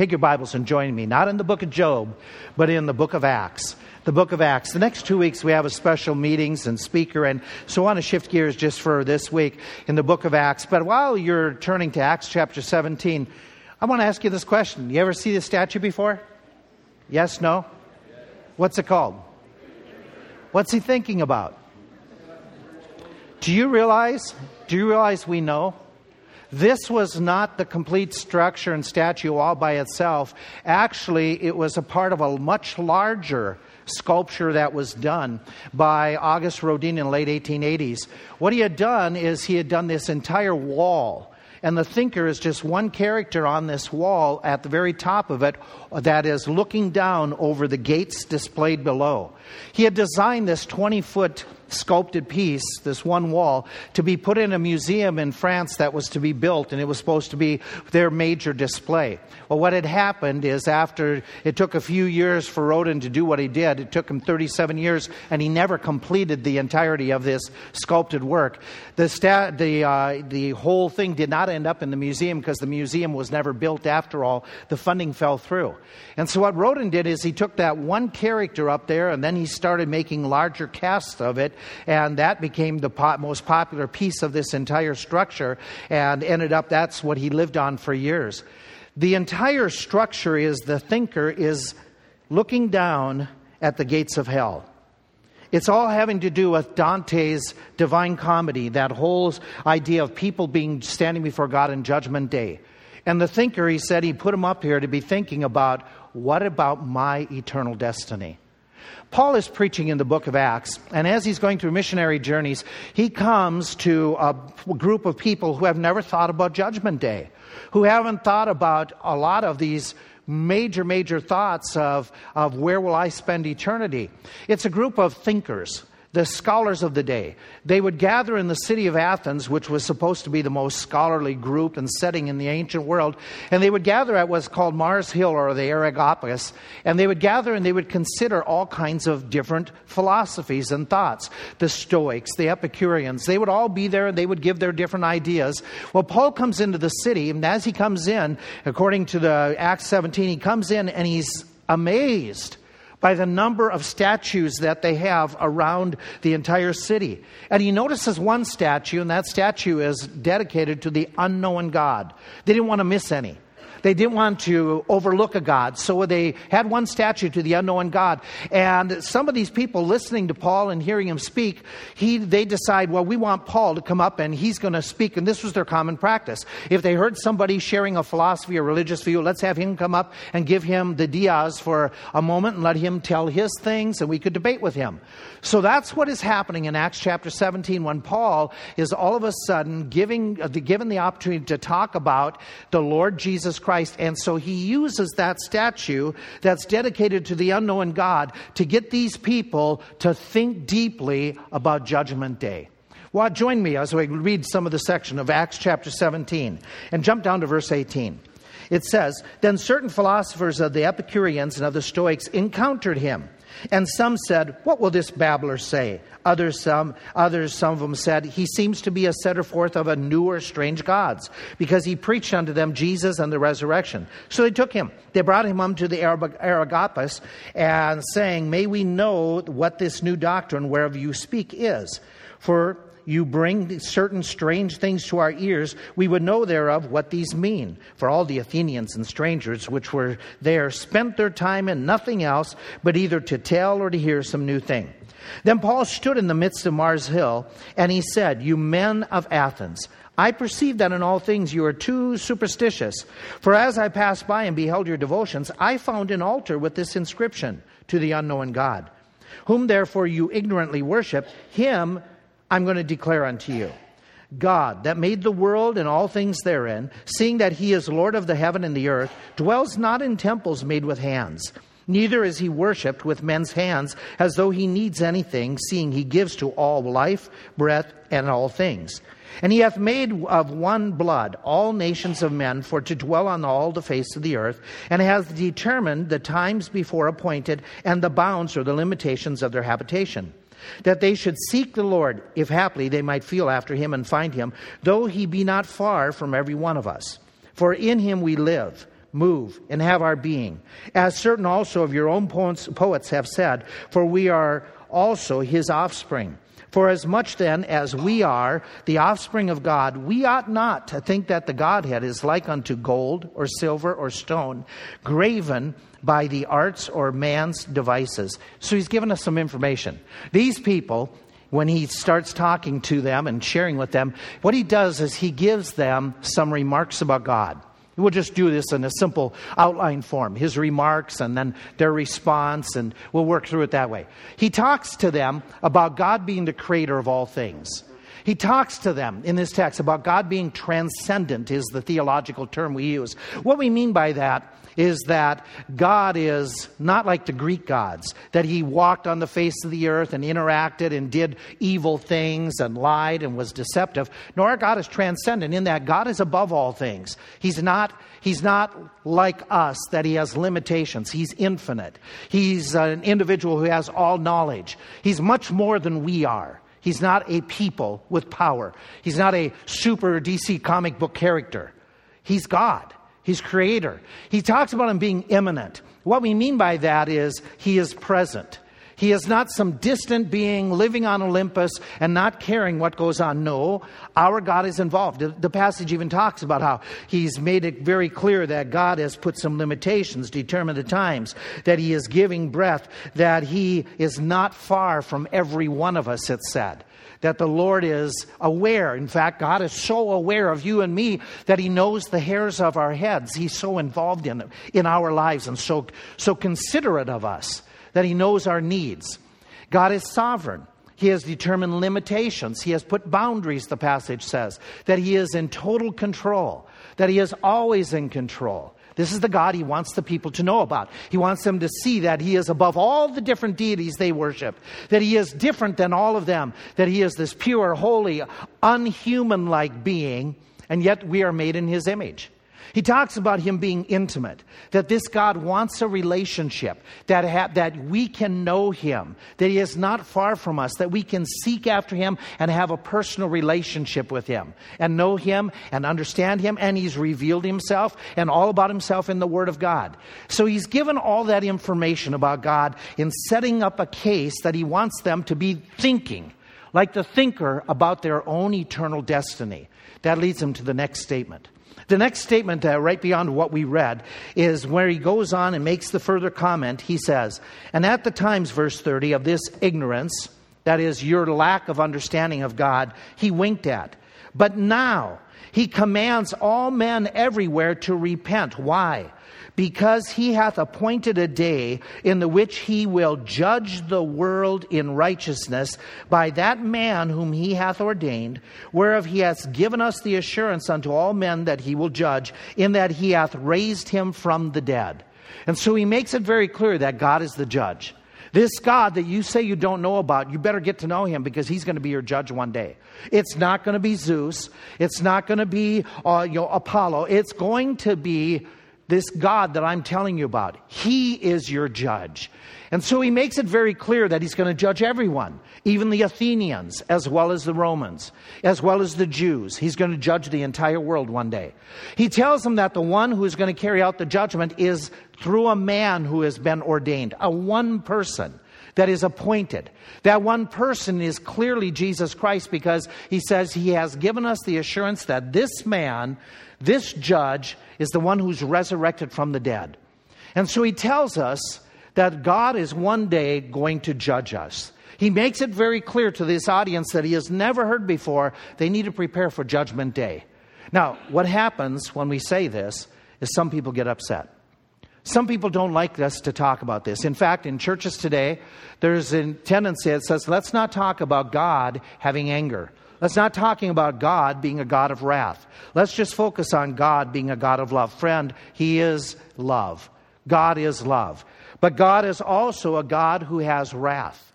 Take your Bibles and join me, not in the book of Job, but in the book of Acts. The book of Acts. The next two weeks we have a special meetings and speaker, and so I want to shift gears just for this week in the book of Acts. But while you're turning to Acts chapter 17, I want to ask you this question. You ever see this statue before? Yes, no? What's it called? What's he thinking about? Do you realize? Do you realize we know? This was not the complete structure and statue all by itself. Actually, it was a part of a much larger sculpture that was done by August Rodin in the late 1880s. What he had done is he had done this entire wall. And the thinker is just one character on this wall at the very top of it that is looking down over the gates displayed below. He had designed this 20 foot sculpted piece, this one wall, to be put in a museum in France that was to be built, and it was supposed to be their major display. Well, what had happened is after it took a few years for Rodin to do what he did, it took him 37 years, and he never completed the entirety of this sculpted work. The, sta- the, uh, the whole thing did not end up in the museum because the museum was never built after all. The funding fell through. And so what Rodin did is he took that one character up there, and then he started making larger casts of it and that became the po- most popular piece of this entire structure, and ended up that's what he lived on for years. The entire structure is the thinker is looking down at the gates of hell. It's all having to do with Dante's Divine Comedy, that whole idea of people being standing before God in Judgment Day. And the thinker, he said, he put him up here to be thinking about what about my eternal destiny? Paul is preaching in the book of Acts, and as he's going through missionary journeys, he comes to a group of people who have never thought about Judgment Day, who haven't thought about a lot of these major, major thoughts of, of where will I spend eternity. It's a group of thinkers the scholars of the day. They would gather in the city of Athens, which was supposed to be the most scholarly group and setting in the ancient world, and they would gather at what's called Mars Hill or the Areopagus, and they would gather and they would consider all kinds of different philosophies and thoughts. The Stoics, the Epicureans, they would all be there and they would give their different ideas. Well, Paul comes into the city, and as he comes in, according to the Acts 17, he comes in and he's amazed by the number of statues that they have around the entire city. And he notices one statue, and that statue is dedicated to the unknown God. They didn't want to miss any. They didn't want to overlook a God, so they had one statue to the unknown God. And some of these people listening to Paul and hearing him speak, he, they decide, well, we want Paul to come up and he's going to speak. And this was their common practice. If they heard somebody sharing a philosophy or religious view, let's have him come up and give him the diaz for a moment and let him tell his things, and we could debate with him. So that's what is happening in Acts chapter 17 when Paul is all of a sudden giving, given the opportunity to talk about the Lord Jesus Christ Christ. And so he uses that statue that's dedicated to the unknown God to get these people to think deeply about Judgment Day. Well, join me as we read some of the section of Acts chapter 17 and jump down to verse 18. It says, Then certain philosophers of the Epicureans and of the Stoics encountered him and some said, What will this babbler say? Others, some, others, some of them said, He seems to be a setter forth of a new or strange gods, because he preached unto them Jesus and the resurrection. So they took him. They brought him unto the Areopagus, and saying, May we know what this new doctrine whereof you speak is. For you bring certain strange things to our ears, we would know thereof what these mean. For all the Athenians and strangers which were there spent their time in nothing else but either to tell or to hear some new thing. Then Paul stood in the midst of Mars Hill, and he said, You men of Athens, I perceive that in all things you are too superstitious. For as I passed by and beheld your devotions, I found an altar with this inscription to the unknown God. Whom therefore you ignorantly worship, him I'm going to declare unto you. God, that made the world and all things therein, seeing that he is Lord of the heaven and the earth, dwells not in temples made with hands. Neither is he worshipped with men's hands as though he needs anything, seeing he gives to all life, breath, and all things. And he hath made of one blood all nations of men for to dwell on all the face of the earth, and hath determined the times before appointed and the bounds or the limitations of their habitation that they should seek the Lord, if haply they might feel after him and find him, though he be not far from every one of us. For in him we live, move, and have our being. As certain also of your own poets have said, for we are also his offspring. For as much then as we are the offspring of God, we ought not to think that the Godhead is like unto gold or silver or stone, graven by the arts or man's devices. So he's given us some information. These people, when he starts talking to them and sharing with them, what he does is he gives them some remarks about God. We'll just do this in a simple outline form his remarks and then their response, and we'll work through it that way. He talks to them about God being the creator of all things. He talks to them in this text about God being transcendent, is the theological term we use. What we mean by that is that God is not like the Greek gods, that he walked on the face of the earth and interacted and did evil things and lied and was deceptive. Nor God is transcendent in that God is above all things. He's not, he's not like us, that he has limitations. He's infinite. He's an individual who has all knowledge. He's much more than we are. He's not a people with power. He's not a super DC comic book character. He's God. He's creator. He talks about him being immanent. What we mean by that is he is present. He is not some distant being living on Olympus and not caring what goes on. No, our God is involved. The passage even talks about how he's made it very clear that God has put some limitations, determined the times, that he is giving breath, that he is not far from every one of us, it said that the Lord is aware. In fact, God is so aware of you and me that He knows the hairs of our heads. He's so involved in, in our lives and so, so considerate of us that He knows our needs. God is sovereign. He has determined limitations. He has put boundaries, the passage says, that He is in total control, that He is always in control. This is the God he wants the people to know about. He wants them to see that he is above all the different deities they worship, that he is different than all of them, that he is this pure, holy, unhuman like being, and yet we are made in his image. He talks about him being intimate, that this God wants a relationship, that, ha- that we can know him, that he is not far from us, that we can seek after him and have a personal relationship with him, and know him and understand him, and he's revealed himself and all about himself in the Word of God. So he's given all that information about God in setting up a case that he wants them to be thinking, like the thinker about their own eternal destiny. That leads them to the next statement. The next statement, uh, right beyond what we read, is where he goes on and makes the further comment. He says, And at the times, verse 30, of this ignorance, that is, your lack of understanding of God, he winked at. But now, he commands all men everywhere to repent. Why? Because he hath appointed a day in the which he will judge the world in righteousness by that man whom he hath ordained, whereof he hath given us the assurance unto all men that he will judge, in that he hath raised him from the dead. And so he makes it very clear that God is the judge. This God that you say you don't know about, you better get to know him because he's going to be your judge one day. It's not going to be Zeus. It's not going to be uh, you know, Apollo. It's going to be this God that I'm telling you about. He is your judge. And so he makes it very clear that he's going to judge everyone, even the Athenians, as well as the Romans, as well as the Jews. He's going to judge the entire world one day. He tells them that the one who is going to carry out the judgment is through a man who has been ordained, a one person that is appointed. That one person is clearly Jesus Christ because he says he has given us the assurance that this man, this judge, is the one who's resurrected from the dead. And so he tells us that God is one day going to judge us. He makes it very clear to this audience that he has never heard before they need to prepare for Judgment Day. Now, what happens when we say this is some people get upset. Some people don't like us to talk about this. In fact, in churches today, there's a tendency that says, let's not talk about God having anger. Let's not talking about God being a God of wrath. Let's just focus on God being a God of love. Friend, He is love. God is love. But God is also a God who has wrath.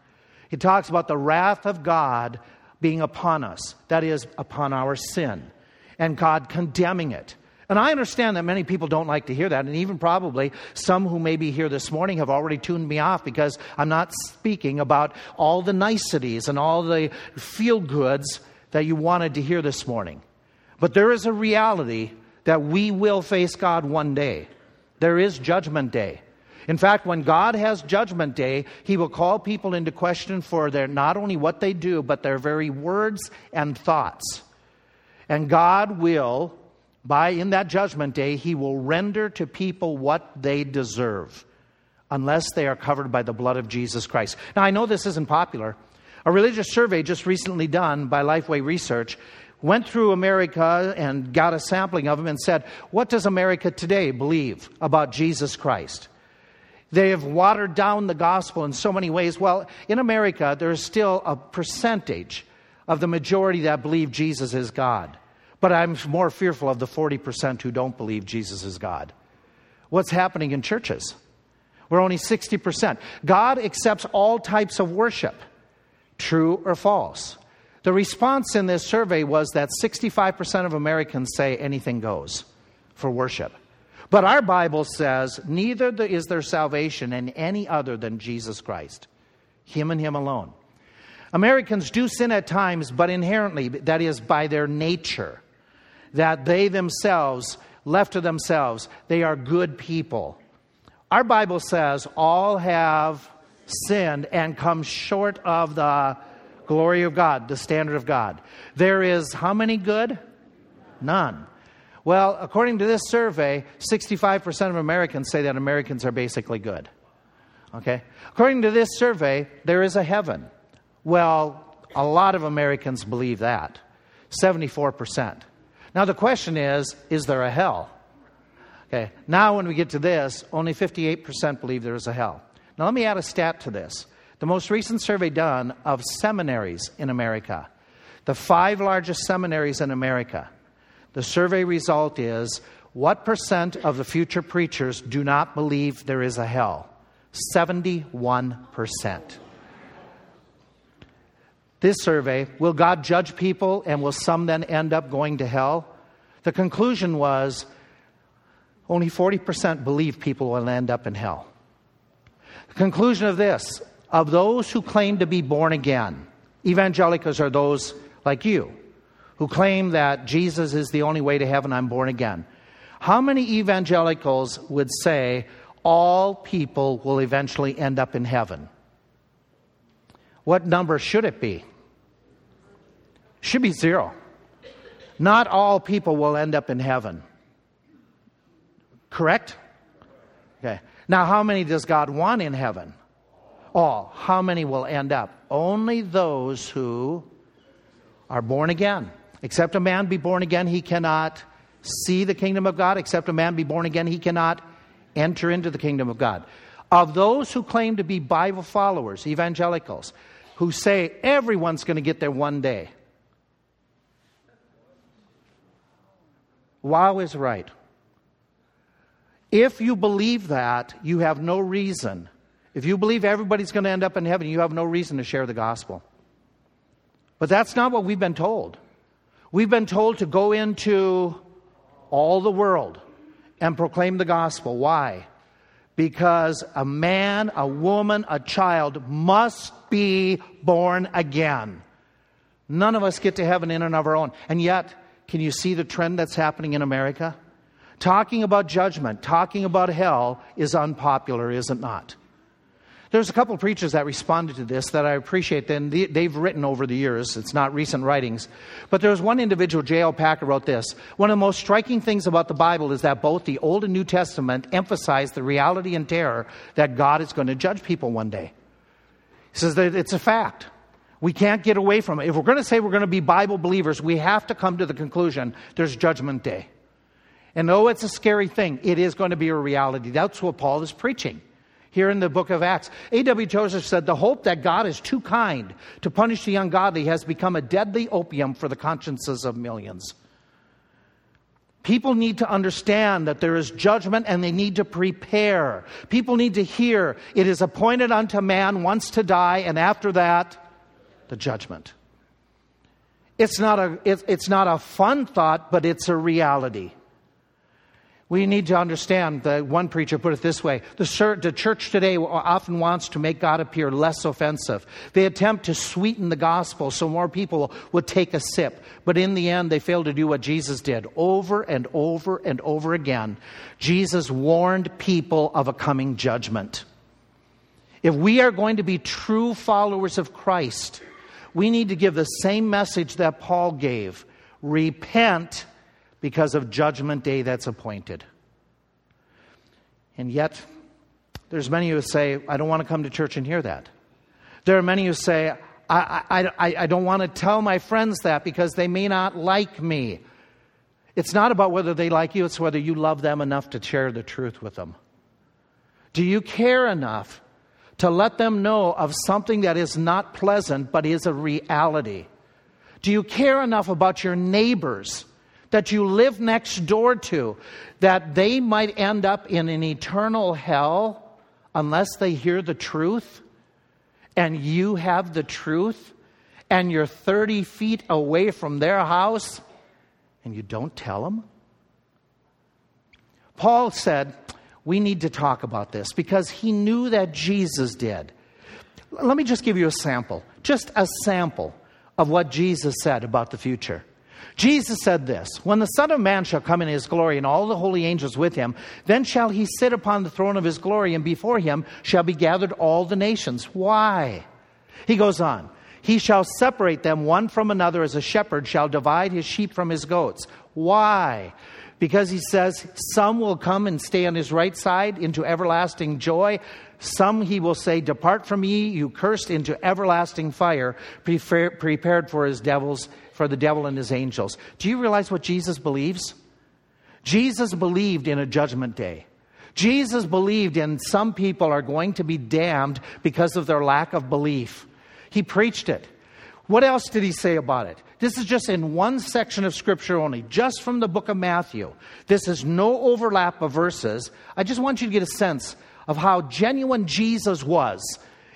He talks about the wrath of God being upon us, that is, upon our sin, and God condemning it. And I understand that many people don't like to hear that, and even probably some who may be here this morning have already tuned me off because I'm not speaking about all the niceties and all the feel goods that you wanted to hear this morning. But there is a reality that we will face God one day. There is judgment day. In fact, when God has judgment day, he will call people into question for their not only what they do, but their very words and thoughts. And God will, by in that judgment day, he will render to people what they deserve unless they are covered by the blood of Jesus Christ. Now, I know this isn't popular. A religious survey just recently done by Lifeway Research went through America and got a sampling of them and said, What does America today believe about Jesus Christ? They have watered down the gospel in so many ways. Well, in America, there is still a percentage of the majority that believe Jesus is God. But I'm more fearful of the 40% who don't believe Jesus is God. What's happening in churches? We're only 60%. God accepts all types of worship, true or false. The response in this survey was that 65% of Americans say anything goes for worship. But our Bible says, neither is there salvation in any other than Jesus Christ, Him and Him alone. Americans do sin at times, but inherently, that is by their nature, that they themselves, left to themselves, they are good people. Our Bible says all have sinned and come short of the glory of God, the standard of God. There is how many good? None. Well, according to this survey, 65% of Americans say that Americans are basically good. Okay? According to this survey, there is a heaven. Well, a lot of Americans believe that 74%. Now, the question is is there a hell? Okay, now when we get to this, only 58% believe there is a hell. Now, let me add a stat to this. The most recent survey done of seminaries in America, the five largest seminaries in America, the survey result is what percent of the future preachers do not believe there is a hell? 71%. This survey, will God judge people and will some then end up going to hell? The conclusion was only 40% believe people will end up in hell. The conclusion of this of those who claim to be born again, evangelicals are those like you who claim that Jesus is the only way to heaven, I'm born again. How many evangelicals would say all people will eventually end up in heaven? What number should it be? Should be zero. Not all people will end up in heaven. Correct? Okay. Now, how many does God want in heaven? All. How many will end up? Only those who are born again. Except a man be born again, he cannot see the kingdom of God. Except a man be born again, he cannot enter into the kingdom of God. Of those who claim to be Bible followers, evangelicals, who say everyone's going to get there one day, Wow is right. If you believe that, you have no reason. If you believe everybody's going to end up in heaven, you have no reason to share the gospel. But that's not what we've been told. We've been told to go into all the world and proclaim the gospel. Why? Because a man, a woman, a child must be born again. None of us get to heaven in and of our own. And yet, can you see the trend that's happening in America? Talking about judgment, talking about hell is unpopular, is it not? There's a couple preachers that responded to this that I appreciate, and they've written over the years. It's not recent writings. But there was one individual, J.I. Packer, wrote this One of the most striking things about the Bible is that both the Old and New Testament emphasize the reality and terror that God is going to judge people one day. He says that it's a fact. We can't get away from it. If we're going to say we're going to be Bible believers, we have to come to the conclusion there's judgment day. And though it's a scary thing, it is going to be a reality. That's what Paul is preaching here in the book of Acts. A.W. Tozer said, The hope that God is too kind to punish the ungodly has become a deadly opium for the consciences of millions. People need to understand that there is judgment and they need to prepare. People need to hear it is appointed unto man once to die, and after that, the judgment. It's not a, it's not a fun thought, but it's a reality. We need to understand that one preacher put it this way the, church today often wants to make God appear less offensive. They attempt to sweeten the gospel so more people would take a sip. But in the end, they fail to do what Jesus did over and over and over again. Jesus warned people of a coming judgment. If we are going to be true followers of Christ, we need to give the same message that Paul gave repent because of judgment day that's appointed. And yet, there's many who say, I don't want to come to church and hear that. There are many who say, I, I, I, I don't want to tell my friends that because they may not like me. It's not about whether they like you, it's whether you love them enough to share the truth with them. Do you care enough to let them know of something that is not pleasant but is a reality? Do you care enough about your neighbors that you live next door to, that they might end up in an eternal hell unless they hear the truth and you have the truth and you're 30 feet away from their house and you don't tell them? Paul said, We need to talk about this because he knew that Jesus did. Let me just give you a sample, just a sample of what Jesus said about the future. Jesus said this When the Son of Man shall come in his glory and all the holy angels with him, then shall he sit upon the throne of his glory, and before him shall be gathered all the nations. Why? He goes on. He shall separate them one from another as a shepherd shall divide his sheep from his goats. Why? Because he says, Some will come and stay on his right side into everlasting joy. Some he will say, Depart from me, you cursed, into everlasting fire, prepared for his devils for the devil and his angels. Do you realize what Jesus believes? Jesus believed in a judgment day. Jesus believed in some people are going to be damned because of their lack of belief. He preached it. What else did he say about it? This is just in one section of Scripture only, just from the book of Matthew. This is no overlap of verses. I just want you to get a sense of how genuine Jesus was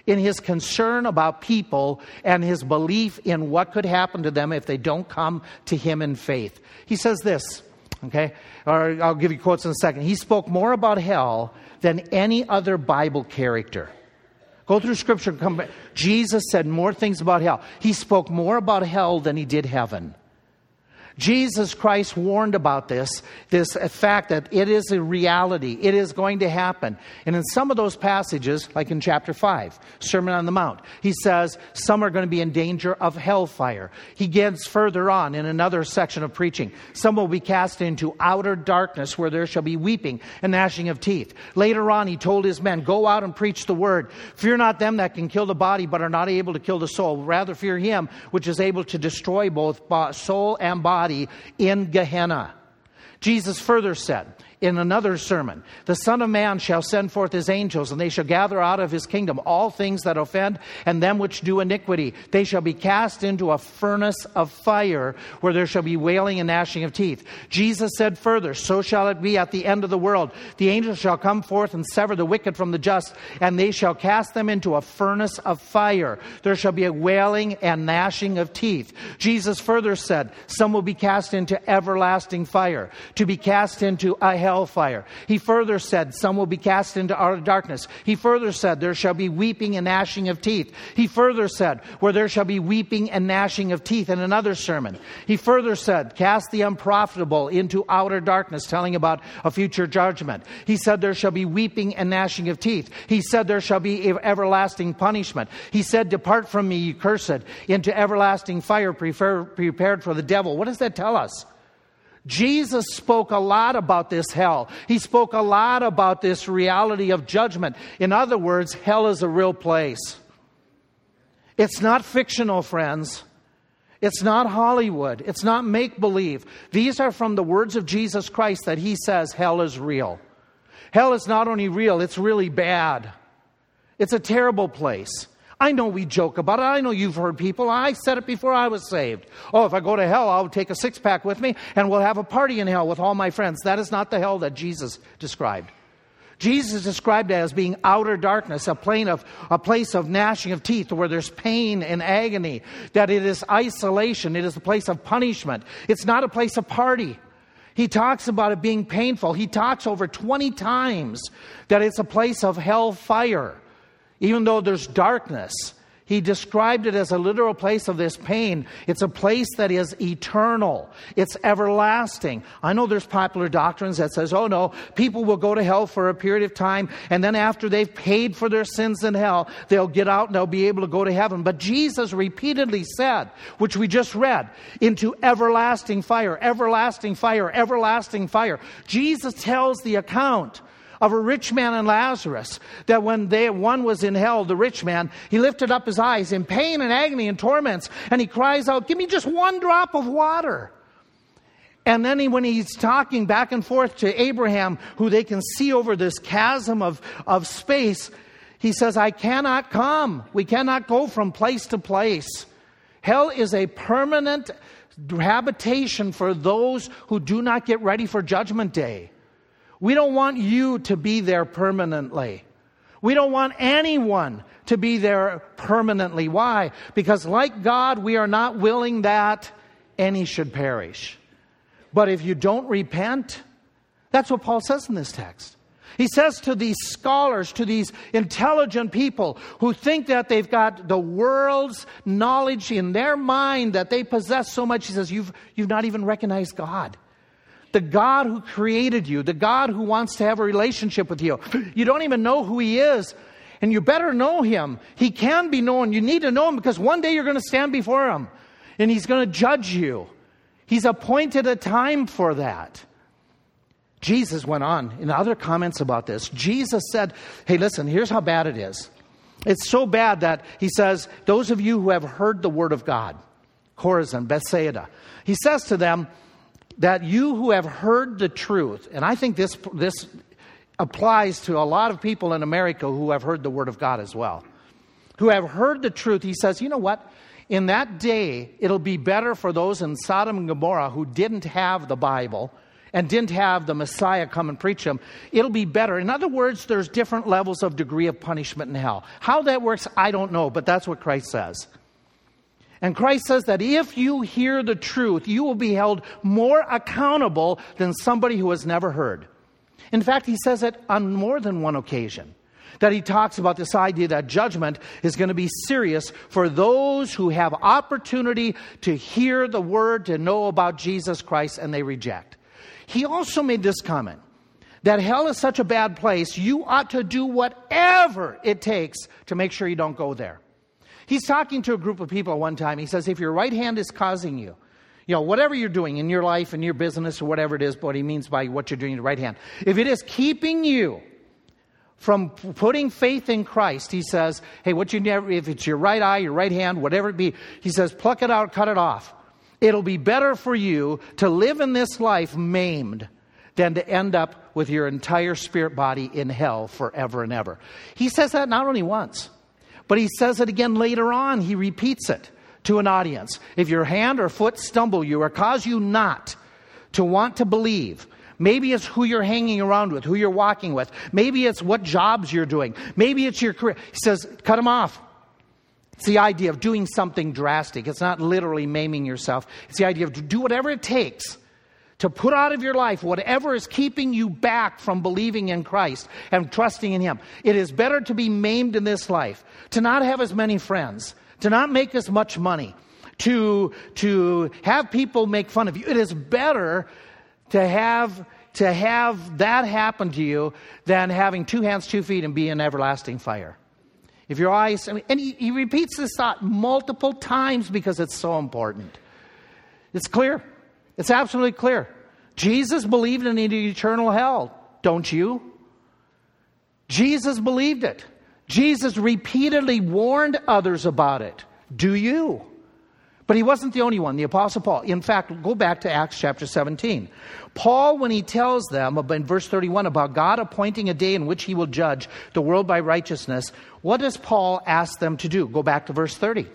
in his concern about people and his belief in what could happen to them if they don't come to him in faith. He says this, okay? Or I'll give you quotes in a second. He spoke more about hell than any other Bible character. Go through scripture. Come back. Jesus said more things about hell. He spoke more about hell than he did heaven. Jesus Christ warned about this, this fact that it is a reality. It is going to happen. And in some of those passages, like in chapter 5, Sermon on the Mount, he says some are going to be in danger of hellfire. He gets further on in another section of preaching. Some will be cast into outer darkness where there shall be weeping and gnashing of teeth. Later on, he told his men, Go out and preach the word. Fear not them that can kill the body but are not able to kill the soul. Rather, fear him which is able to destroy both soul and body body in Gehenna. Jesus further said, in another sermon. The Son of Man shall send forth his angels, and they shall gather out of his kingdom all things that offend and them which do iniquity. They shall be cast into a furnace of fire, where there shall be wailing and gnashing of teeth. Jesus said further, So shall it be at the end of the world. The angels shall come forth and sever the wicked from the just, and they shall cast them into a furnace of fire. There shall be a wailing and gnashing of teeth. Jesus further said, Some will be cast into everlasting fire, to be cast into a hell hellfire. He further said, Some will be cast into outer darkness. He further said, There shall be weeping and gnashing of teeth. He further said, Where there shall be weeping and gnashing of teeth in another sermon. He further said, Cast the unprofitable into outer darkness, telling about a future judgment. He said, There shall be weeping and gnashing of teeth. He said, There shall be everlasting punishment. He said, Depart from me, you cursed, into everlasting fire prepared for the devil. What does that tell us? Jesus spoke a lot about this hell. He spoke a lot about this reality of judgment. In other words, hell is a real place. It's not fictional, friends. It's not Hollywood. It's not make believe. These are from the words of Jesus Christ that he says hell is real. Hell is not only real, it's really bad. It's a terrible place. I know we joke about it. I know you've heard people. I said it before I was saved. Oh, if I go to hell, I'll take a six pack with me and we'll have a party in hell with all my friends. That is not the hell that Jesus described. Jesus described it as being outer darkness, a, plane of, a place of gnashing of teeth where there's pain and agony, that it is isolation, it is a place of punishment. It's not a place of party. He talks about it being painful. He talks over 20 times that it's a place of hell fire, even though there's darkness. He described it as a literal place of this pain. It's a place that is eternal. It's everlasting. I know there's popular doctrines that says, oh no, people will go to hell for a period of time, and then after they've paid for their sins in hell, they'll get out and they'll be able to go to heaven. But Jesus repeatedly said, which we just read, into everlasting fire, everlasting fire, everlasting fire. Jesus tells the account of a rich man and Lazarus, that when they, one was in hell, the rich man, he lifted up his eyes in pain and agony and torments, and he cries out, Give me just one drop of water. And then he, when he's talking back and forth to Abraham, who they can see over this chasm of, of space, he says, I cannot come. We cannot go from place to place. Hell is a permanent habitation for those who do not get ready for Judgment Day. We don't want you to be there permanently. We don't want anyone to be there permanently. Why? Because, like God, we are not willing that any should perish. But if you don't repent, that's what Paul says in this text. He says to these scholars, to these intelligent people who think that they've got the world's knowledge in their mind that they possess so much, he says, You've, you've not even recognized God the God who created you, the God who wants to have a relationship with you. You don't even know who He is, and you better know Him. He can be known. You need to know Him because one day you're going to stand before Him and He's going to judge you. He's appointed a time for that. Jesus went on in other comments about this. Jesus said, Hey, listen, here's how bad it is. It's so bad that he says, Those of you who have heard the word of God, Chorazin, Bethsaida, he says to them, that you who have heard the truth, and I think this, this applies to a lot of people in America who have heard the Word of God as well, who have heard the truth, he says, you know what? In that day, it'll be better for those in Sodom and Gomorrah who didn't have the Bible and didn't have the Messiah come and preach them. It'll be better. In other words, there's different levels of degree of punishment in hell. How that works, I don't know, but that's what Christ says. And Christ says that if you hear the truth, you will be held more accountable than somebody who has never heard. In fact, he says it on more than one occasion. That he talks about this idea that judgment is going to be serious for those who have opportunity to hear the word, to know about Jesus Christ, and they reject. He also made this comment that hell is such a bad place, you ought to do whatever it takes to make sure you don't go there. He's talking to a group of people one time. He says, if your right hand is causing you, you know, whatever you're doing in your life, in your business, or whatever it is, what he means by what you're doing in the right hand, if it is keeping you from putting faith in Christ, he says, hey, what you never, if it's your right eye, your right hand, whatever it be, he says, pluck it out, cut it off. It'll be better for you to live in this life maimed than to end up with your entire spirit body in hell forever and ever. He says that not only once, but he says it again later on. He repeats it to an audience. If your hand or foot stumble you or cause you not to want to believe, Maybe it's who you're hanging around with, who you're walking with. Maybe it's what jobs you're doing. Maybe it's your career. He says, cut them off. It's the idea of doing something drastic. It's not literally maiming yourself. It's the idea of do whatever it takes to put out of your life whatever is keeping you back from believing in Christ and trusting in Him. It is better to be maimed in this life, to not have as many friends, to not make as much money, to, to have people make fun of you. It is better to have, to have that happen to you than having two hands, two feet, and be in everlasting fire. If your eyes, and he, he repeats this thought multiple times because it's so important. It's clear. It's absolutely clear. Jesus believed in eternal hell, don't you? Jesus believed it. Jesus repeatedly warned others about it. Do you? But he wasn't the only one, the Apostle Paul. In fact, go back to Acts chapter 17. Paul, when he tells them in verse 31 about God appointing a day in which he will judge the world by righteousness, what does Paul ask them to do? Go back to verse 30.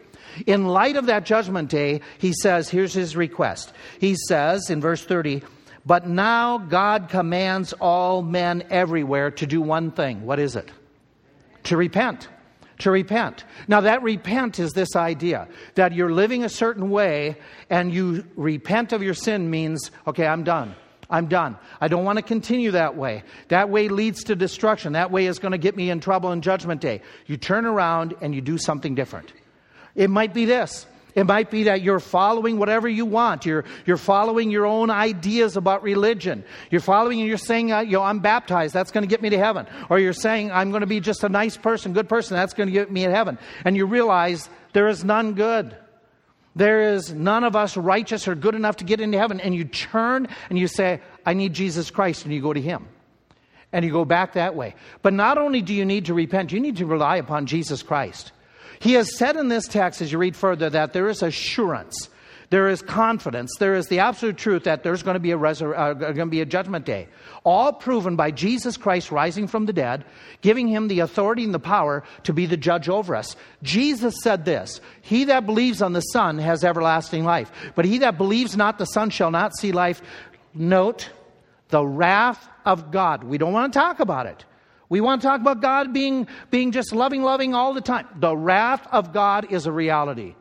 In light of that judgment day, he says, here's his request. He says in verse 30, but now God commands all men everywhere to do one thing. What is it? To repent. To repent. Now, that repent is this idea that you're living a certain way and you repent of your sin means, okay, I'm done. I'm done. I don't want to continue that way. That way leads to destruction. That way is going to get me in trouble in Judgment Day. You turn around and you do something different. It might be this. It might be that you're following whatever you want. You're, you're following your own ideas about religion. You're following and you're saying, uh, you know, I'm baptized. That's going to get me to heaven. Or you're saying, I'm going to be just a nice person, good person. That's going to get me to heaven. And you realize there is none good. There is none of us righteous or good enough to get into heaven. And you turn and you say, I need Jesus Christ, and you go to Him. And you go back that way. But not only do you need to repent, you need to rely upon Jesus Christ. He has said in this text, as you read further, that there is assurance, there is confidence, there is the absolute truth that there's going to be a, resur- uh, going to be a judgment day. All proven by Jesus Christ rising from the dead, giving him the authority and the power to be the judge over us. Jesus said this He that believes on the Son has everlasting life, but he that believes not the Son shall not see life. Note the wrath of God. We don't want to talk about it. We want to talk about God being, being just loving, loving all the time. The wrath of God is a reality.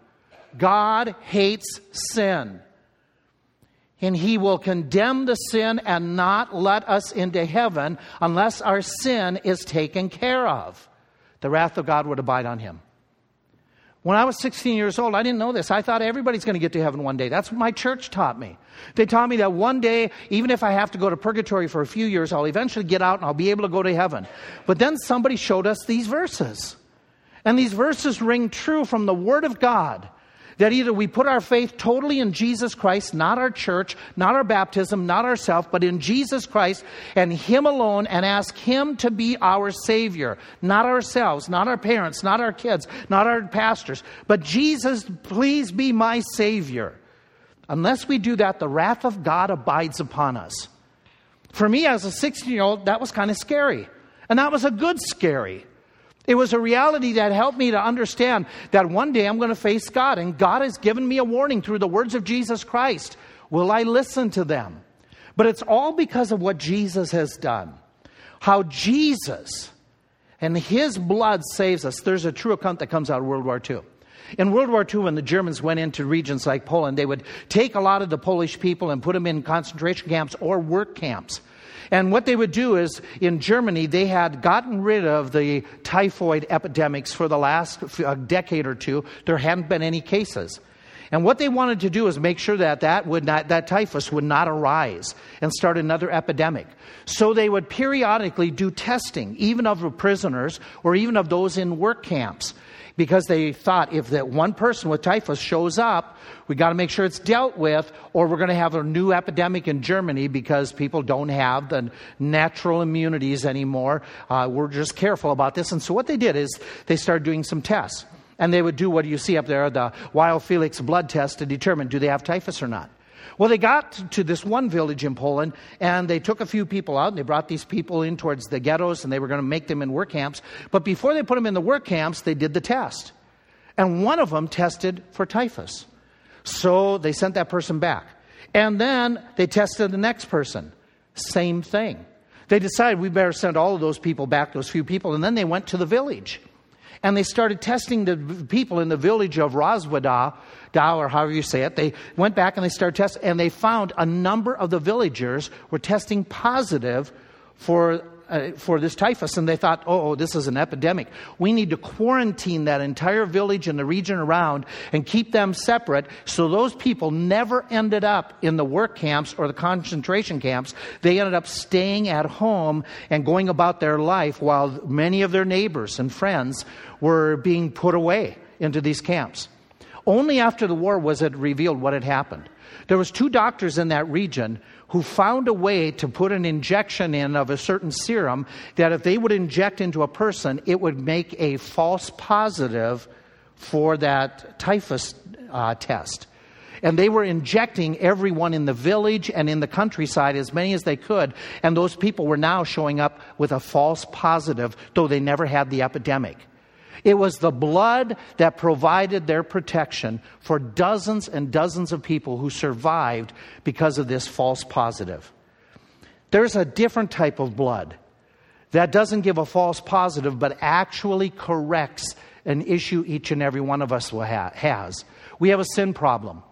God hates sin. And he will condemn the sin and not let us into heaven unless our sin is taken care of. The wrath of God would abide on him. When I was 16 years old, I didn't know this. I thought everybody's going to get to heaven one day. That's what my church taught me. They taught me that one day, even if I have to go to purgatory for a few years, I'll eventually get out and I'll be able to go to heaven. But then somebody showed us these verses. And these verses ring true from the Word of God. That either we put our faith totally in Jesus Christ, not our church, not our baptism, not ourselves, but in Jesus Christ and Him alone, and ask Him to be our Savior. Not ourselves, not our parents, not our kids, not our pastors, but Jesus, please be my Savior. Unless we do that, the wrath of God abides upon us. For me, as a 16 year old, that was kind of scary. And that was a good scary. It was a reality that helped me to understand that one day I'm going to face God, and God has given me a warning through the words of Jesus Christ. Will I listen to them? But it's all because of what Jesus has done. How Jesus and his blood saves us. There's a true account that comes out of World War II. In World War II, when the Germans went into regions like Poland, they would take a lot of the Polish people and put them in concentration camps or work camps. And what they would do is in Germany, they had gotten rid of the typhoid epidemics for the last decade or two. There hadn't been any cases. And what they wanted to do is make sure that that, would not, that typhus would not arise and start another epidemic. So they would periodically do testing, even of prisoners or even of those in work camps because they thought if that one person with typhus shows up, we got to make sure it's dealt with, or we're going to have a new epidemic in Germany because people don't have the natural immunities anymore. Uh, we're just careful about this. And so what they did is they started doing some tests. And they would do what you see up there, the Weil-Felix blood test to determine do they have typhus or not. Well, they got to this one village in Poland and they took a few people out and they brought these people in towards the ghettos and they were going to make them in work camps. But before they put them in the work camps, they did the test. And one of them tested for typhus. So they sent that person back. And then they tested the next person. Same thing. They decided we better send all of those people back, those few people. And then they went to the village and they started testing the people in the village of Roswada, or however you say it. They went back and they started testing, and they found a number of the villagers were testing positive for uh, for this typhus, and they thought, oh, oh, this is an epidemic. We need to quarantine that entire village and the region around and keep them separate so those people never ended up in the work camps or the concentration camps. They ended up staying at home and going about their life while many of their neighbors and friends were being put away into these camps. Only after the war was it revealed what had happened. There was two doctors in that region who found a way to put an injection in of a certain serum that if they would inject into a person, it would make a false positive for that typhus uh, test. And they were injecting everyone in the village and in the countryside, as many as they could. And those people were now showing up with a false positive, though they never had the epidemic. It was the blood that provided their protection for dozens and dozens of people who survived because of this false positive. There's a different type of blood that doesn't give a false positive, but actually corrects an issue each and every one of us ha- has. We have a sin problem.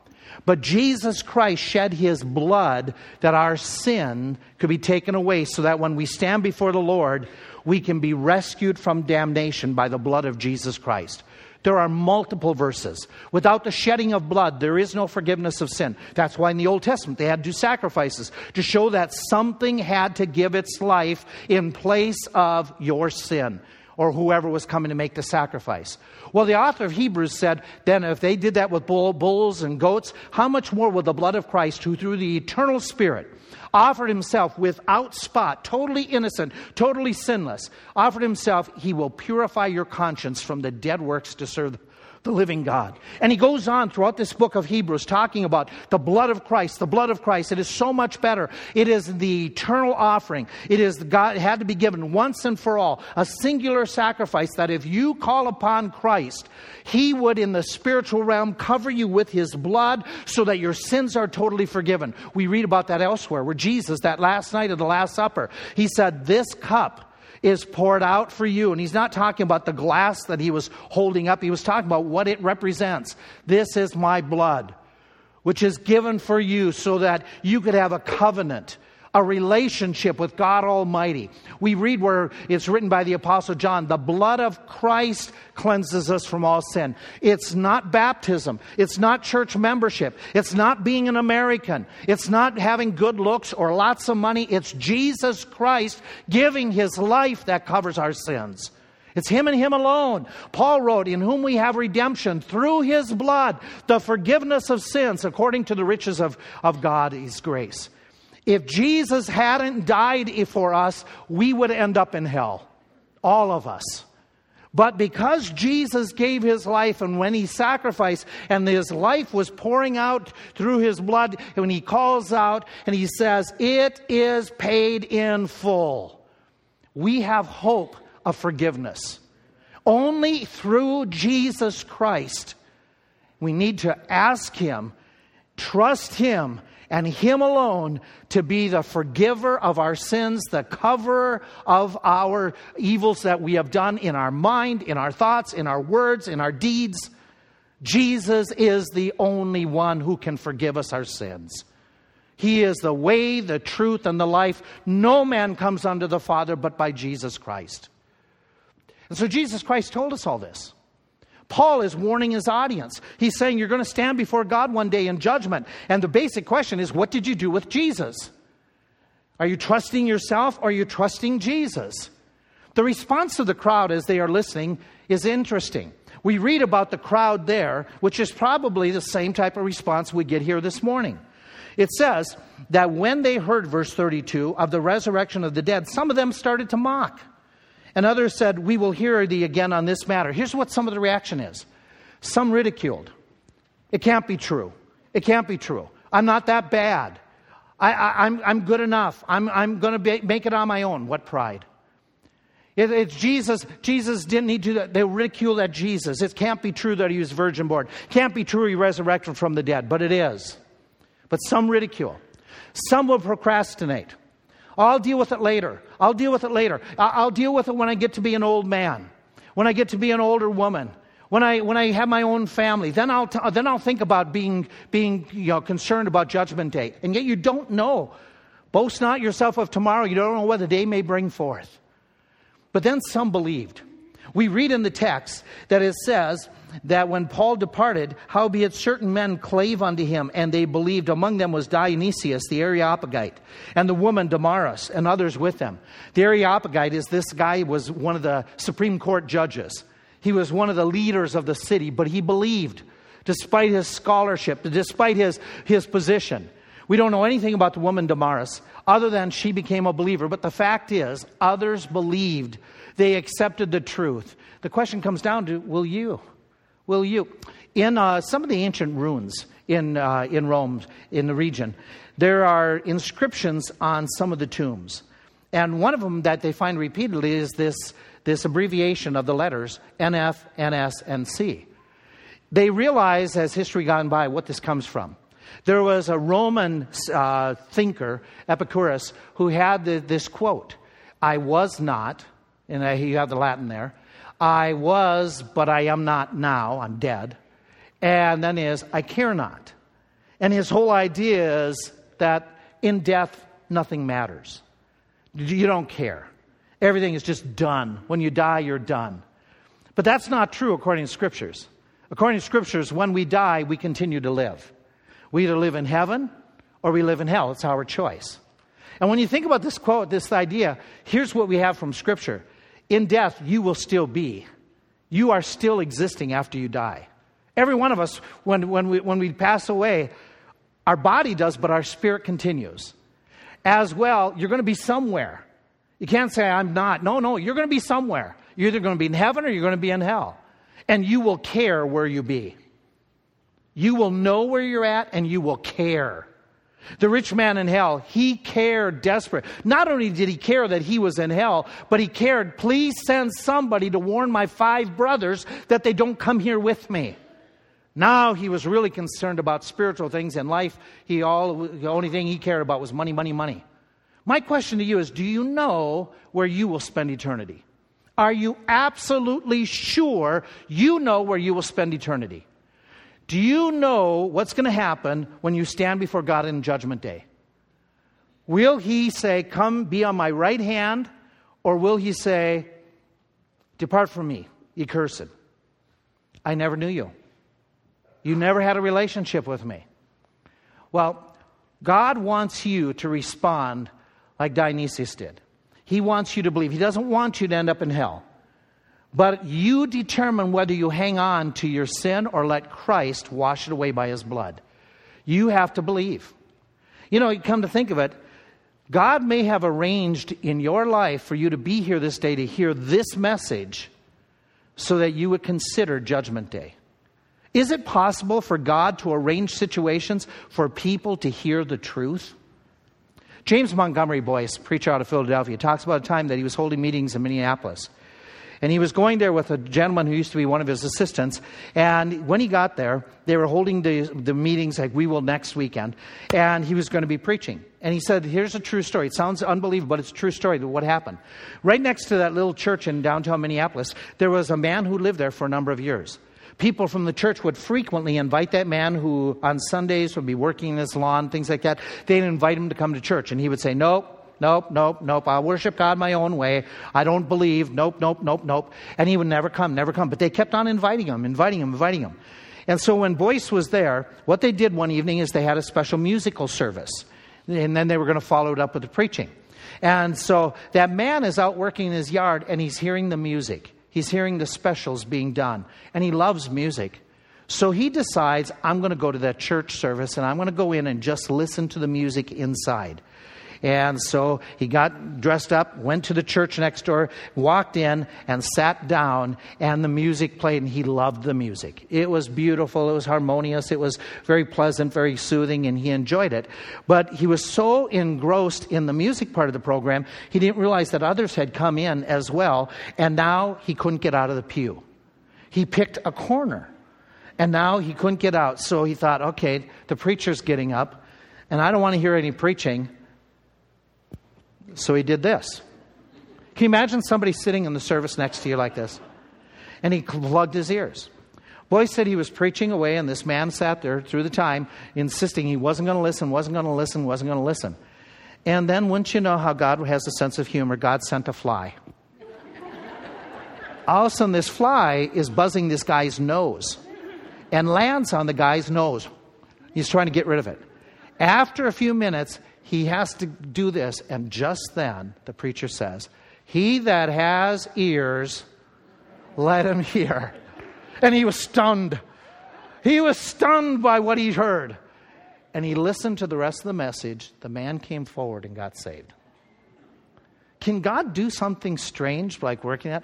But Jesus Christ shed his blood that our sin could be taken away so that when we stand before the Lord, we can be rescued from damnation by the blood of Jesus Christ. There are multiple verses. Without the shedding of blood, there is no forgiveness of sin. That's why in the Old Testament they had to do sacrifices to show that something had to give its life in place of your sin or whoever was coming to make the sacrifice. Well, the author of Hebrews said, then if they did that with bull, bulls and goats, how much more will the blood of Christ, who through the eternal Spirit offered himself without spot, totally innocent, totally sinless, offered himself, he will purify your conscience from the dead works to serve the living God. And he goes on throughout this book of Hebrews talking about the blood of Christ, the blood of Christ. It is so much better. It is the eternal offering. It is God it had to be given once and for all, a singular sacrifice that if you call upon Christ, he would in the spiritual realm cover you with his blood so that your sins are totally forgiven. We read about that elsewhere where Jesus that last night of the last supper, he said, "This cup is poured out for you. And he's not talking about the glass that he was holding up, he was talking about what it represents. This is my blood, which is given for you so that you could have a covenant a relationship with God Almighty. We read where it's written by the Apostle John the blood of Christ cleanses us from all sin. It's not baptism, it's not church membership, it's not being an American, it's not having good looks or lots of money. It's Jesus Christ giving his life that covers our sins. It's Him and Him alone. Paul wrote, In whom we have redemption through His blood, the forgiveness of sins according to the riches of, of God, His grace. If Jesus hadn't died for us, we would end up in hell. All of us. But because Jesus gave his life and when he sacrificed and his life was pouring out through his blood, when he calls out and he says, It is paid in full, we have hope of forgiveness. Only through Jesus Christ. We need to ask him, trust him, and Him alone to be the forgiver of our sins, the coverer of our evils that we have done in our mind, in our thoughts, in our words, in our deeds. Jesus is the only one who can forgive us our sins. He is the way, the truth, and the life. No man comes unto the Father but by Jesus Christ. And so Jesus Christ told us all this. Paul is warning his audience. He's saying you're going to stand before God one day in judgment. And the basic question is what did you do with Jesus? Are you trusting yourself or are you trusting Jesus? The response of the crowd as they are listening is interesting. We read about the crowd there, which is probably the same type of response we get here this morning. It says that when they heard, verse 32, of the resurrection of the dead, some of them started to mock. And others said, We will hear thee again on this matter. Here's what some of the reaction is some ridiculed. It can't be true. It can't be true. I'm not that bad. I, am I'm, I'm good enough. I'm, I'm going to make it on my own. What pride? It, it's Jesus. Jesus didn't need to. Do that. They ridiculed at Jesus. It can't be true that he was virgin born. Can't be true he resurrected from the dead, but it is. But some ridicule. Some will procrastinate. I'll deal with it later. I'll deal with it later. I'll deal with it when I get to be an old man, when I get to be an older woman, when I, when I have my own family. Then I'll, t- then I'll think about being, being you know, concerned about Judgment Day. And yet you don't know. Boast not yourself of tomorrow. You don't know what the day may bring forth. But then some believed. We read in the text that it says, that when Paul departed, howbeit certain men clave unto him, and they believed. Among them was Dionysius the Areopagite, and the woman Damaris, and others with them. The Areopagite is this guy was one of the Supreme Court judges. He was one of the leaders of the city, but he believed, despite his scholarship, despite his, his position. We don't know anything about the woman Damaris, other than she became a believer. But the fact is, others believed. They accepted the truth. The question comes down to will you? Will you? In uh, some of the ancient ruins in, uh, in Rome, in the region, there are inscriptions on some of the tombs. And one of them that they find repeatedly is this, this abbreviation of the letters NF, NS, and C. They realize, as history gone by, what this comes from. There was a Roman uh, thinker, Epicurus, who had the, this quote I was not, and you have the Latin there, I was, but I am not now. I'm dead. And then is, I care not. And his whole idea is that in death, nothing matters. You don't care. Everything is just done. When you die, you're done. But that's not true according to scriptures. According to scriptures, when we die, we continue to live. We either live in heaven or we live in hell. It's our choice. And when you think about this quote, this idea, here's what we have from scripture In death, you will still be. You are still existing after you die. Every one of us, when, when, we, when we pass away, our body does, but our spirit continues. As well, you're going to be somewhere. You can't say, I'm not. No, no, you're going to be somewhere. You're either going to be in heaven or you're going to be in hell. And you will care where you be. You will know where you're at and you will care. The rich man in hell, he cared desperate. Not only did he care that he was in hell, but he cared, please send somebody to warn my five brothers that they don't come here with me. Now he was really concerned about spiritual things in life. He all the only thing he cared about was money, money, money. My question to you is do you know where you will spend eternity? Are you absolutely sure you know where you will spend eternity? Do you know what's going to happen when you stand before God in Judgment Day? Will He say, Come be on my right hand, or will He say, Depart from me, ye cursed? I never knew you. You never had a relationship with me. Well, God wants you to respond like Dionysius did. He wants you to believe. He doesn't want you to end up in hell. But you determine whether you hang on to your sin or let Christ wash it away by his blood. You have to believe. You know, you come to think of it, God may have arranged in your life for you to be here this day to hear this message so that you would consider Judgment Day. Is it possible for God to arrange situations for people to hear the truth? James Montgomery Boice, preacher out of Philadelphia, talks about a time that he was holding meetings in Minneapolis. And he was going there with a gentleman who used to be one of his assistants. And when he got there, they were holding the, the meetings like we will next weekend. And he was going to be preaching. And he said, Here's a true story. It sounds unbelievable, but it's a true story what happened. Right next to that little church in downtown Minneapolis, there was a man who lived there for a number of years people from the church would frequently invite that man who on Sundays would be working in his lawn, things like that. They'd invite him to come to church, and he would say, Nope. Nope, nope, nope. I worship God my own way. I don't believe. Nope, nope, nope, nope. And he would never come, never come. But they kept on inviting him, inviting him, inviting him. And so when Boice was there, what they did one evening is they had a special musical service. And then they were going to follow it up with the preaching. And so that man is out working in his yard and he's hearing the music. He's hearing the specials being done, and he loves music. So he decides, I'm going to go to that church service and I'm going to go in and just listen to the music inside. And so he got dressed up, went to the church next door, walked in, and sat down, and the music played, and he loved the music. It was beautiful, it was harmonious, it was very pleasant, very soothing, and he enjoyed it. But he was so engrossed in the music part of the program, he didn't realize that others had come in as well, and now he couldn't get out of the pew. He picked a corner. And now he couldn't get out. So he thought, okay, the preacher's getting up, and I don't want to hear any preaching. So he did this. Can you imagine somebody sitting in the service next to you like this? And he plugged his ears. Boice said he was preaching away, and this man sat there through the time, insisting he wasn't going to listen, wasn't going to listen, wasn't going to listen. And then, wouldn't you know how God has a sense of humor? God sent a fly. All of a sudden, this fly is buzzing this guy's nose and lands on the guy's nose. He's trying to get rid of it. After a few minutes, he has to do this. And just then, the preacher says, He that has ears, let him hear. And he was stunned. He was stunned by what he heard. And he listened to the rest of the message. The man came forward and got saved. Can God do something strange like working at?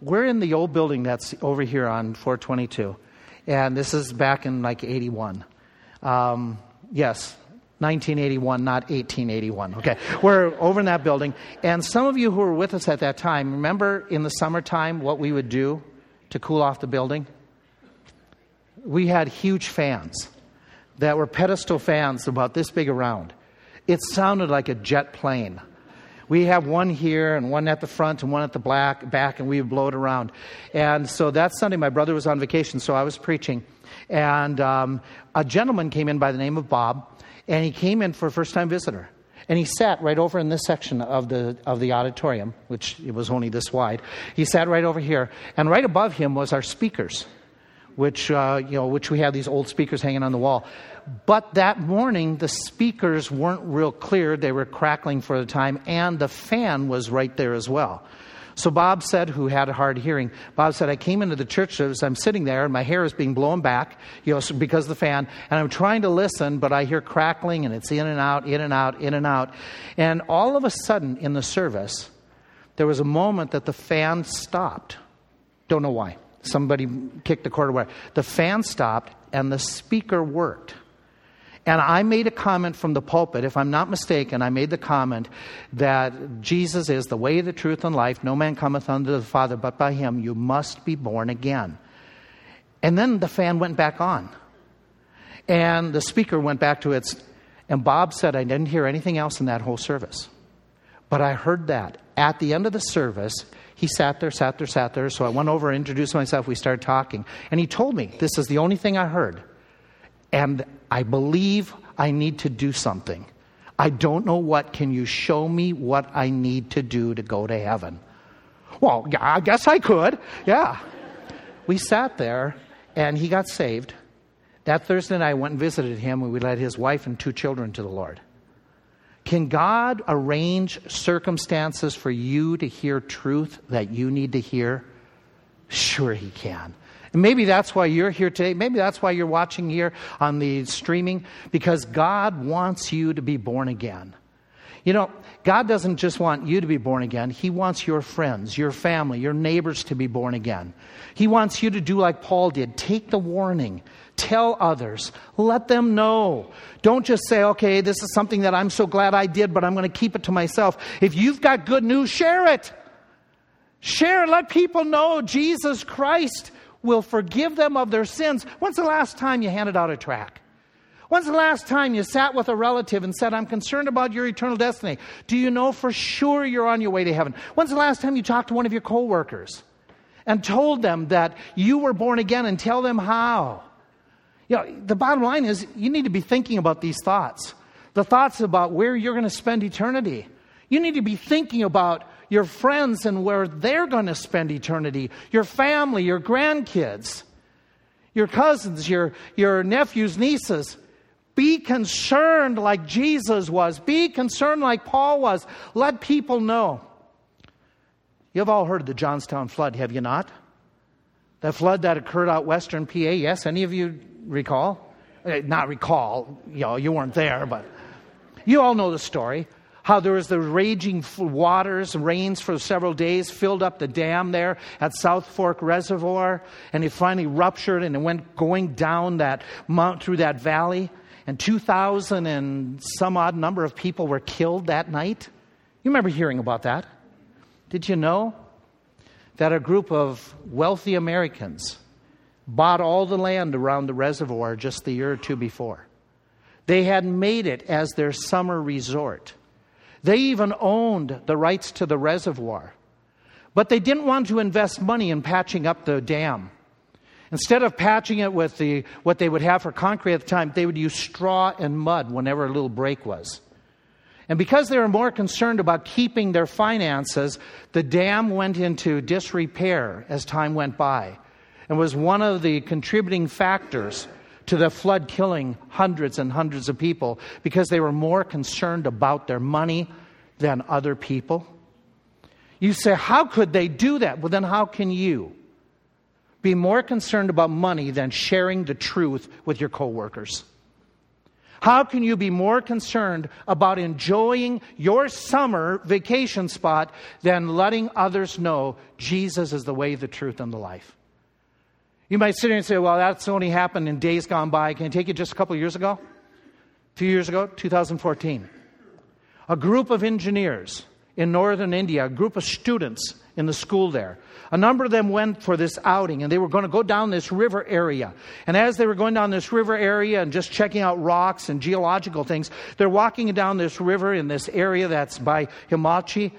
We're in the old building that's over here on 422. And this is back in like 81. Um, yes, 1981, not 1881. Okay, we're over in that building. And some of you who were with us at that time, remember in the summertime what we would do to cool off the building? We had huge fans that were pedestal fans about this big around. It sounded like a jet plane. We have one here and one at the front and one at the back, back and we would blow it around. And so that Sunday, my brother was on vacation, so I was preaching. And um, a gentleman came in by the name of Bob, and he came in for a first time visitor. And he sat right over in this section of the, of the auditorium, which it was only this wide. He sat right over here, and right above him was our speakers, which, uh, you know, which we had these old speakers hanging on the wall. But that morning, the speakers weren't real clear. They were crackling for the time, and the fan was right there as well. So Bob said, who had a hard hearing, Bob said, I came into the church service, I'm sitting there, and my hair is being blown back, you know, because of the fan, and I'm trying to listen, but I hear crackling, and it's in and out, in and out, in and out. And all of a sudden in the service, there was a moment that the fan stopped. Don't know why. Somebody kicked the cord away. The fan stopped, and the speaker worked. And I made a comment from the pulpit, if I'm not mistaken, I made the comment that Jesus is the way, the truth, and life. No man cometh unto the Father but by him. You must be born again. And then the fan went back on. And the speaker went back to its. And Bob said, I didn't hear anything else in that whole service. But I heard that. At the end of the service, he sat there, sat there, sat there. So I went over and introduced myself. We started talking. And he told me, This is the only thing I heard. And I believe I need to do something. I don't know what. Can you show me what I need to do to go to heaven? Well, I guess I could. Yeah. We sat there and he got saved. That Thursday night, I went and visited him and we led his wife and two children to the Lord. Can God arrange circumstances for you to hear truth that you need to hear? Sure, He can. And maybe that's why you're here today. Maybe that's why you're watching here on the streaming, because God wants you to be born again. You know, God doesn't just want you to be born again, He wants your friends, your family, your neighbors to be born again. He wants you to do like Paul did take the warning, tell others, let them know. Don't just say, okay, this is something that I'm so glad I did, but I'm going to keep it to myself. If you've got good news, share it. Share, it. let people know Jesus Christ will forgive them of their sins. When's the last time you handed out a tract? When's the last time you sat with a relative and said, I'm concerned about your eternal destiny? Do you know for sure you're on your way to heaven? When's the last time you talked to one of your coworkers and told them that you were born again and tell them how? You know, the bottom line is you need to be thinking about these thoughts. The thoughts about where you're going to spend eternity. You need to be thinking about your friends and where they're going to spend eternity, your family, your grandkids, your cousins, your, your nephews, nieces. Be concerned like Jesus was. Be concerned like Paul was. Let people know. You've all heard of the Johnstown flood, have you not? The flood that occurred out western PA. Yes, any of you recall? Eh, not recall, you know, you weren't there, but you all know the story how there was the raging waters, rains for several days, filled up the dam there at South Fork Reservoir, and it finally ruptured and it went going down that mount through that valley. And 2,000 and some odd number of people were killed that night. You remember hearing about that? Did you know that a group of wealthy Americans bought all the land around the reservoir just the year or two before? They had made it as their summer resort. They even owned the rights to the reservoir. But they didn't want to invest money in patching up the dam. Instead of patching it with the, what they would have for concrete at the time, they would use straw and mud whenever a little break was. And because they were more concerned about keeping their finances, the dam went into disrepair as time went by and was one of the contributing factors to the flood killing hundreds and hundreds of people because they were more concerned about their money than other people. You say, how could they do that? Well, then how can you be more concerned about money than sharing the truth with your coworkers? How can you be more concerned about enjoying your summer vacation spot than letting others know Jesus is the way, the truth, and the life? You might sit here and say, well, that's only happened in days gone by. Can I take it just a couple years ago? A few years ago, 2014. A group of engineers in northern India, a group of students in the school there. A number of them went for this outing and they were going to go down this river area. And as they were going down this river area and just checking out rocks and geological things, they're walking down this river in this area that's by Himachal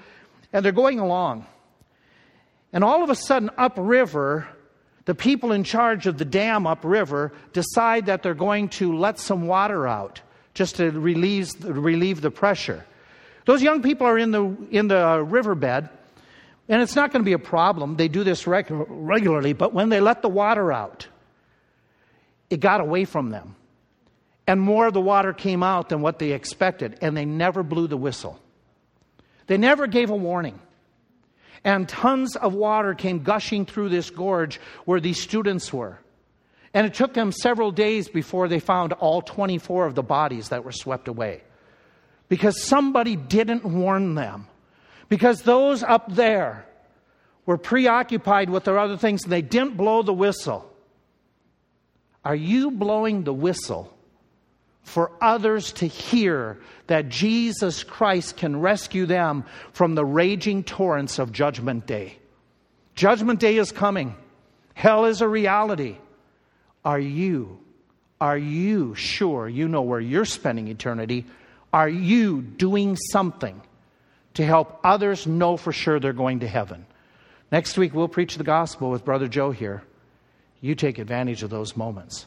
and they're going along. And all of a sudden, upriver, the people in charge of the dam upriver decide that they're going to let some water out just to relieve, relieve the pressure. Those young people are in the, in the riverbed, and it's not going to be a problem. They do this reg- regularly, but when they let the water out, it got away from them. And more of the water came out than what they expected, and they never blew the whistle. They never gave a warning. And tons of water came gushing through this gorge where these students were. And it took them several days before they found all 24 of the bodies that were swept away. Because somebody didn't warn them. Because those up there were preoccupied with their other things and they didn't blow the whistle. Are you blowing the whistle for others to hear that Jesus Christ can rescue them from the raging torrents of Judgment Day? Judgment Day is coming, hell is a reality. Are you, are you sure you know where you're spending eternity? Are you doing something to help others know for sure they're going to heaven? Next week, we'll preach the gospel with Brother Joe here. You take advantage of those moments.